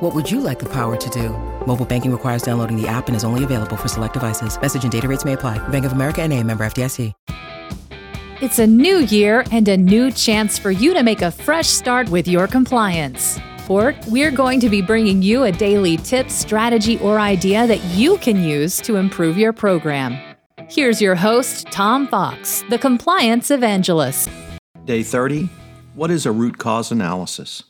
What would you like the power to do? Mobile banking requires downloading the app and is only available for select devices. Message and data rates may apply. Bank of America and a member FDIC. It's a new year and a new chance for you to make a fresh start with your compliance. Or we're going to be bringing you a daily tip, strategy, or idea that you can use to improve your program. Here's your host, Tom Fox, the compliance evangelist. Day 30 What is a root cause analysis?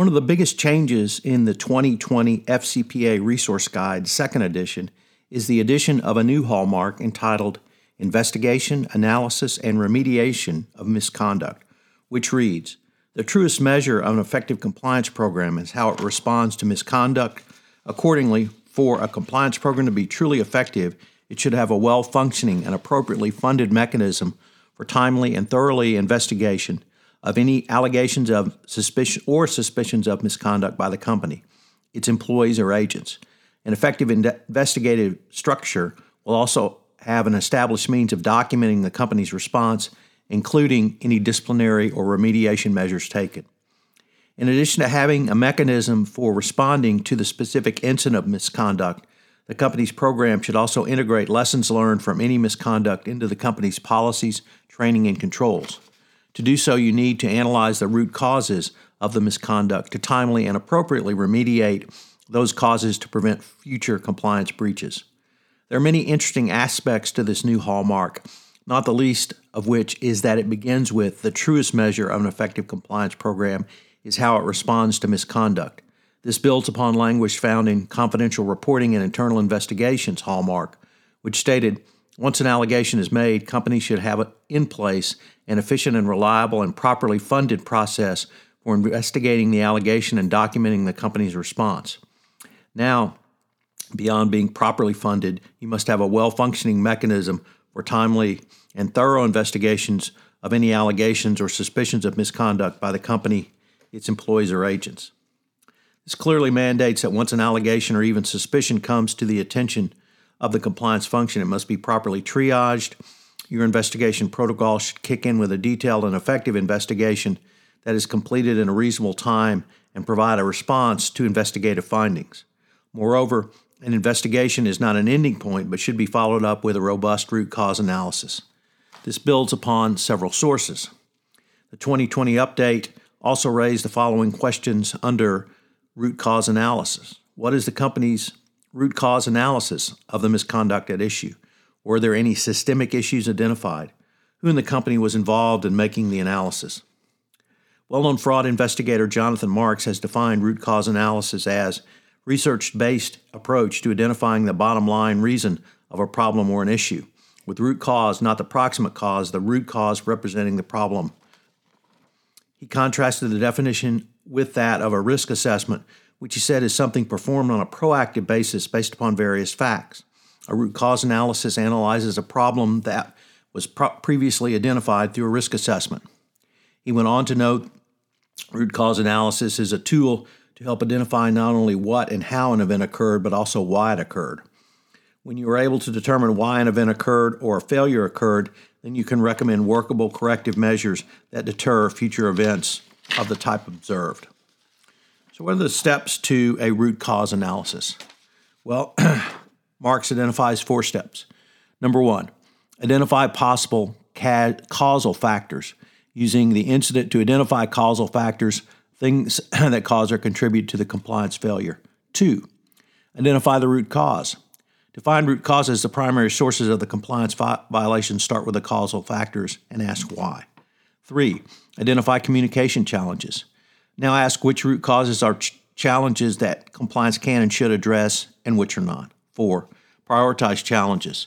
One of the biggest changes in the 2020 FCPA Resource Guide, second edition, is the addition of a new hallmark entitled Investigation, Analysis, and Remediation of Misconduct, which reads The truest measure of an effective compliance program is how it responds to misconduct. Accordingly, for a compliance program to be truly effective, it should have a well functioning and appropriately funded mechanism for timely and thoroughly investigation of any allegations of suspicion or suspicions of misconduct by the company, its employees, or agents. An effective investigative structure will also have an established means of documenting the company's response, including any disciplinary or remediation measures taken. In addition to having a mechanism for responding to the specific incident of misconduct, the company's program should also integrate lessons learned from any misconduct into the company's policies, training, and controls. To do so, you need to analyze the root causes of the misconduct to timely and appropriately remediate those causes to prevent future compliance breaches. There are many interesting aspects to this new hallmark, not the least of which is that it begins with the truest measure of an effective compliance program is how it responds to misconduct. This builds upon language found in confidential reporting and internal investigations hallmark, which stated once an allegation is made, companies should have in place an efficient and reliable and properly funded process for investigating the allegation and documenting the company's response. Now, beyond being properly funded, you must have a well functioning mechanism for timely and thorough investigations of any allegations or suspicions of misconduct by the company, its employees, or agents. This clearly mandates that once an allegation or even suspicion comes to the attention of the compliance function, it must be properly triaged. Your investigation protocol should kick in with a detailed and effective investigation that is completed in a reasonable time and provide a response to investigative findings. Moreover, an investigation is not an ending point, but should be followed up with a robust root cause analysis. This builds upon several sources. The 2020 update also raised the following questions under root cause analysis What is the company's root cause analysis of the misconduct at issue? Were there any systemic issues identified? Who in the company was involved in making the analysis? Well known fraud investigator Jonathan Marks has defined root cause analysis as research based approach to identifying the bottom line reason of a problem or an issue, with root cause not the proximate cause, the root cause representing the problem. He contrasted the definition with that of a risk assessment, which he said is something performed on a proactive basis based upon various facts. A root cause analysis analyzes a problem that was pro- previously identified through a risk assessment. He went on to note root cause analysis is a tool to help identify not only what and how an event occurred, but also why it occurred. When you are able to determine why an event occurred or a failure occurred, then you can recommend workable corrective measures that deter future events of the type observed. So, what are the steps to a root cause analysis? Well, Marks identifies four steps. Number one, identify possible causal factors using the incident to identify causal factors, things that cause or contribute to the compliance failure. Two, identify the root cause. To find root causes, the primary sources of the compliance vi- violations start with the causal factors and ask why. Three, identify communication challenges. Now ask which root causes are ch- challenges that compliance can and should address and which are not. Four, prioritize challenges.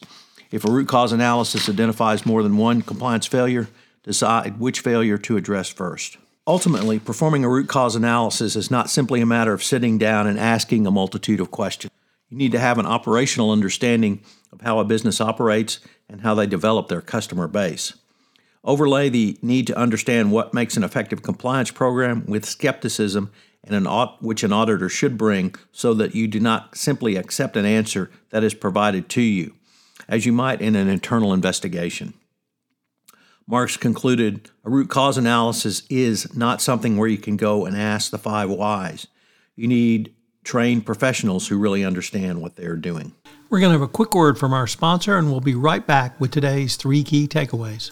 If a root cause analysis identifies more than one compliance failure, decide which failure to address first. Ultimately, performing a root cause analysis is not simply a matter of sitting down and asking a multitude of questions. You need to have an operational understanding of how a business operates and how they develop their customer base. Overlay the need to understand what makes an effective compliance program with skepticism and an which an auditor should bring so that you do not simply accept an answer that is provided to you, as you might in an internal investigation. Marks concluded a root cause analysis is not something where you can go and ask the five whys. You need trained professionals who really understand what they're doing. We're going to have a quick word from our sponsor, and we'll be right back with today's three key takeaways.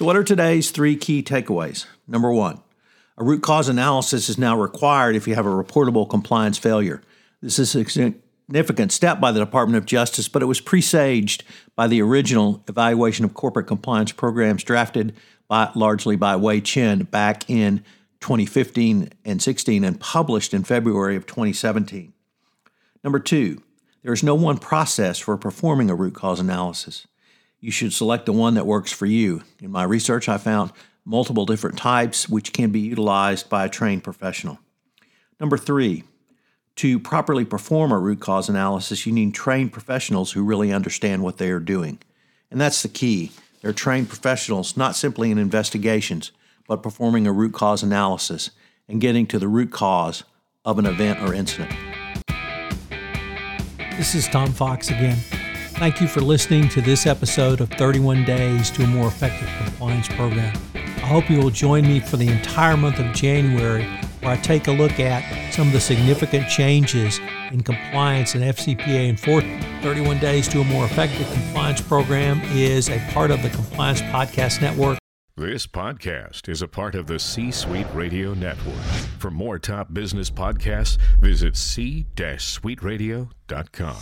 So, what are today's three key takeaways? Number one, a root cause analysis is now required if you have a reportable compliance failure. This is a significant step by the Department of Justice, but it was presaged by the original evaluation of corporate compliance programs drafted by, largely by Hui Chen back in 2015 and 16 and published in February of 2017. Number two, there is no one process for performing a root cause analysis you should select the one that works for you. In my research, I found multiple different types which can be utilized by a trained professional. Number three, to properly perform a root cause analysis, you need trained professionals who really understand what they are doing. And that's the key. They're trained professionals, not simply in investigations, but performing a root cause analysis and getting to the root cause of an event or incident. This is Tom Fox again. Thank you for listening to this episode of 31 Days to a More Effective Compliance Program. I hope you will join me for the entire month of January, where I take a look at some of the significant changes in compliance and FCPA enforcement. 31 Days to a More Effective Compliance Program is a part of the Compliance Podcast Network. This podcast is a part of the C Suite Radio Network. For more top business podcasts, visit c-suiteradio.com.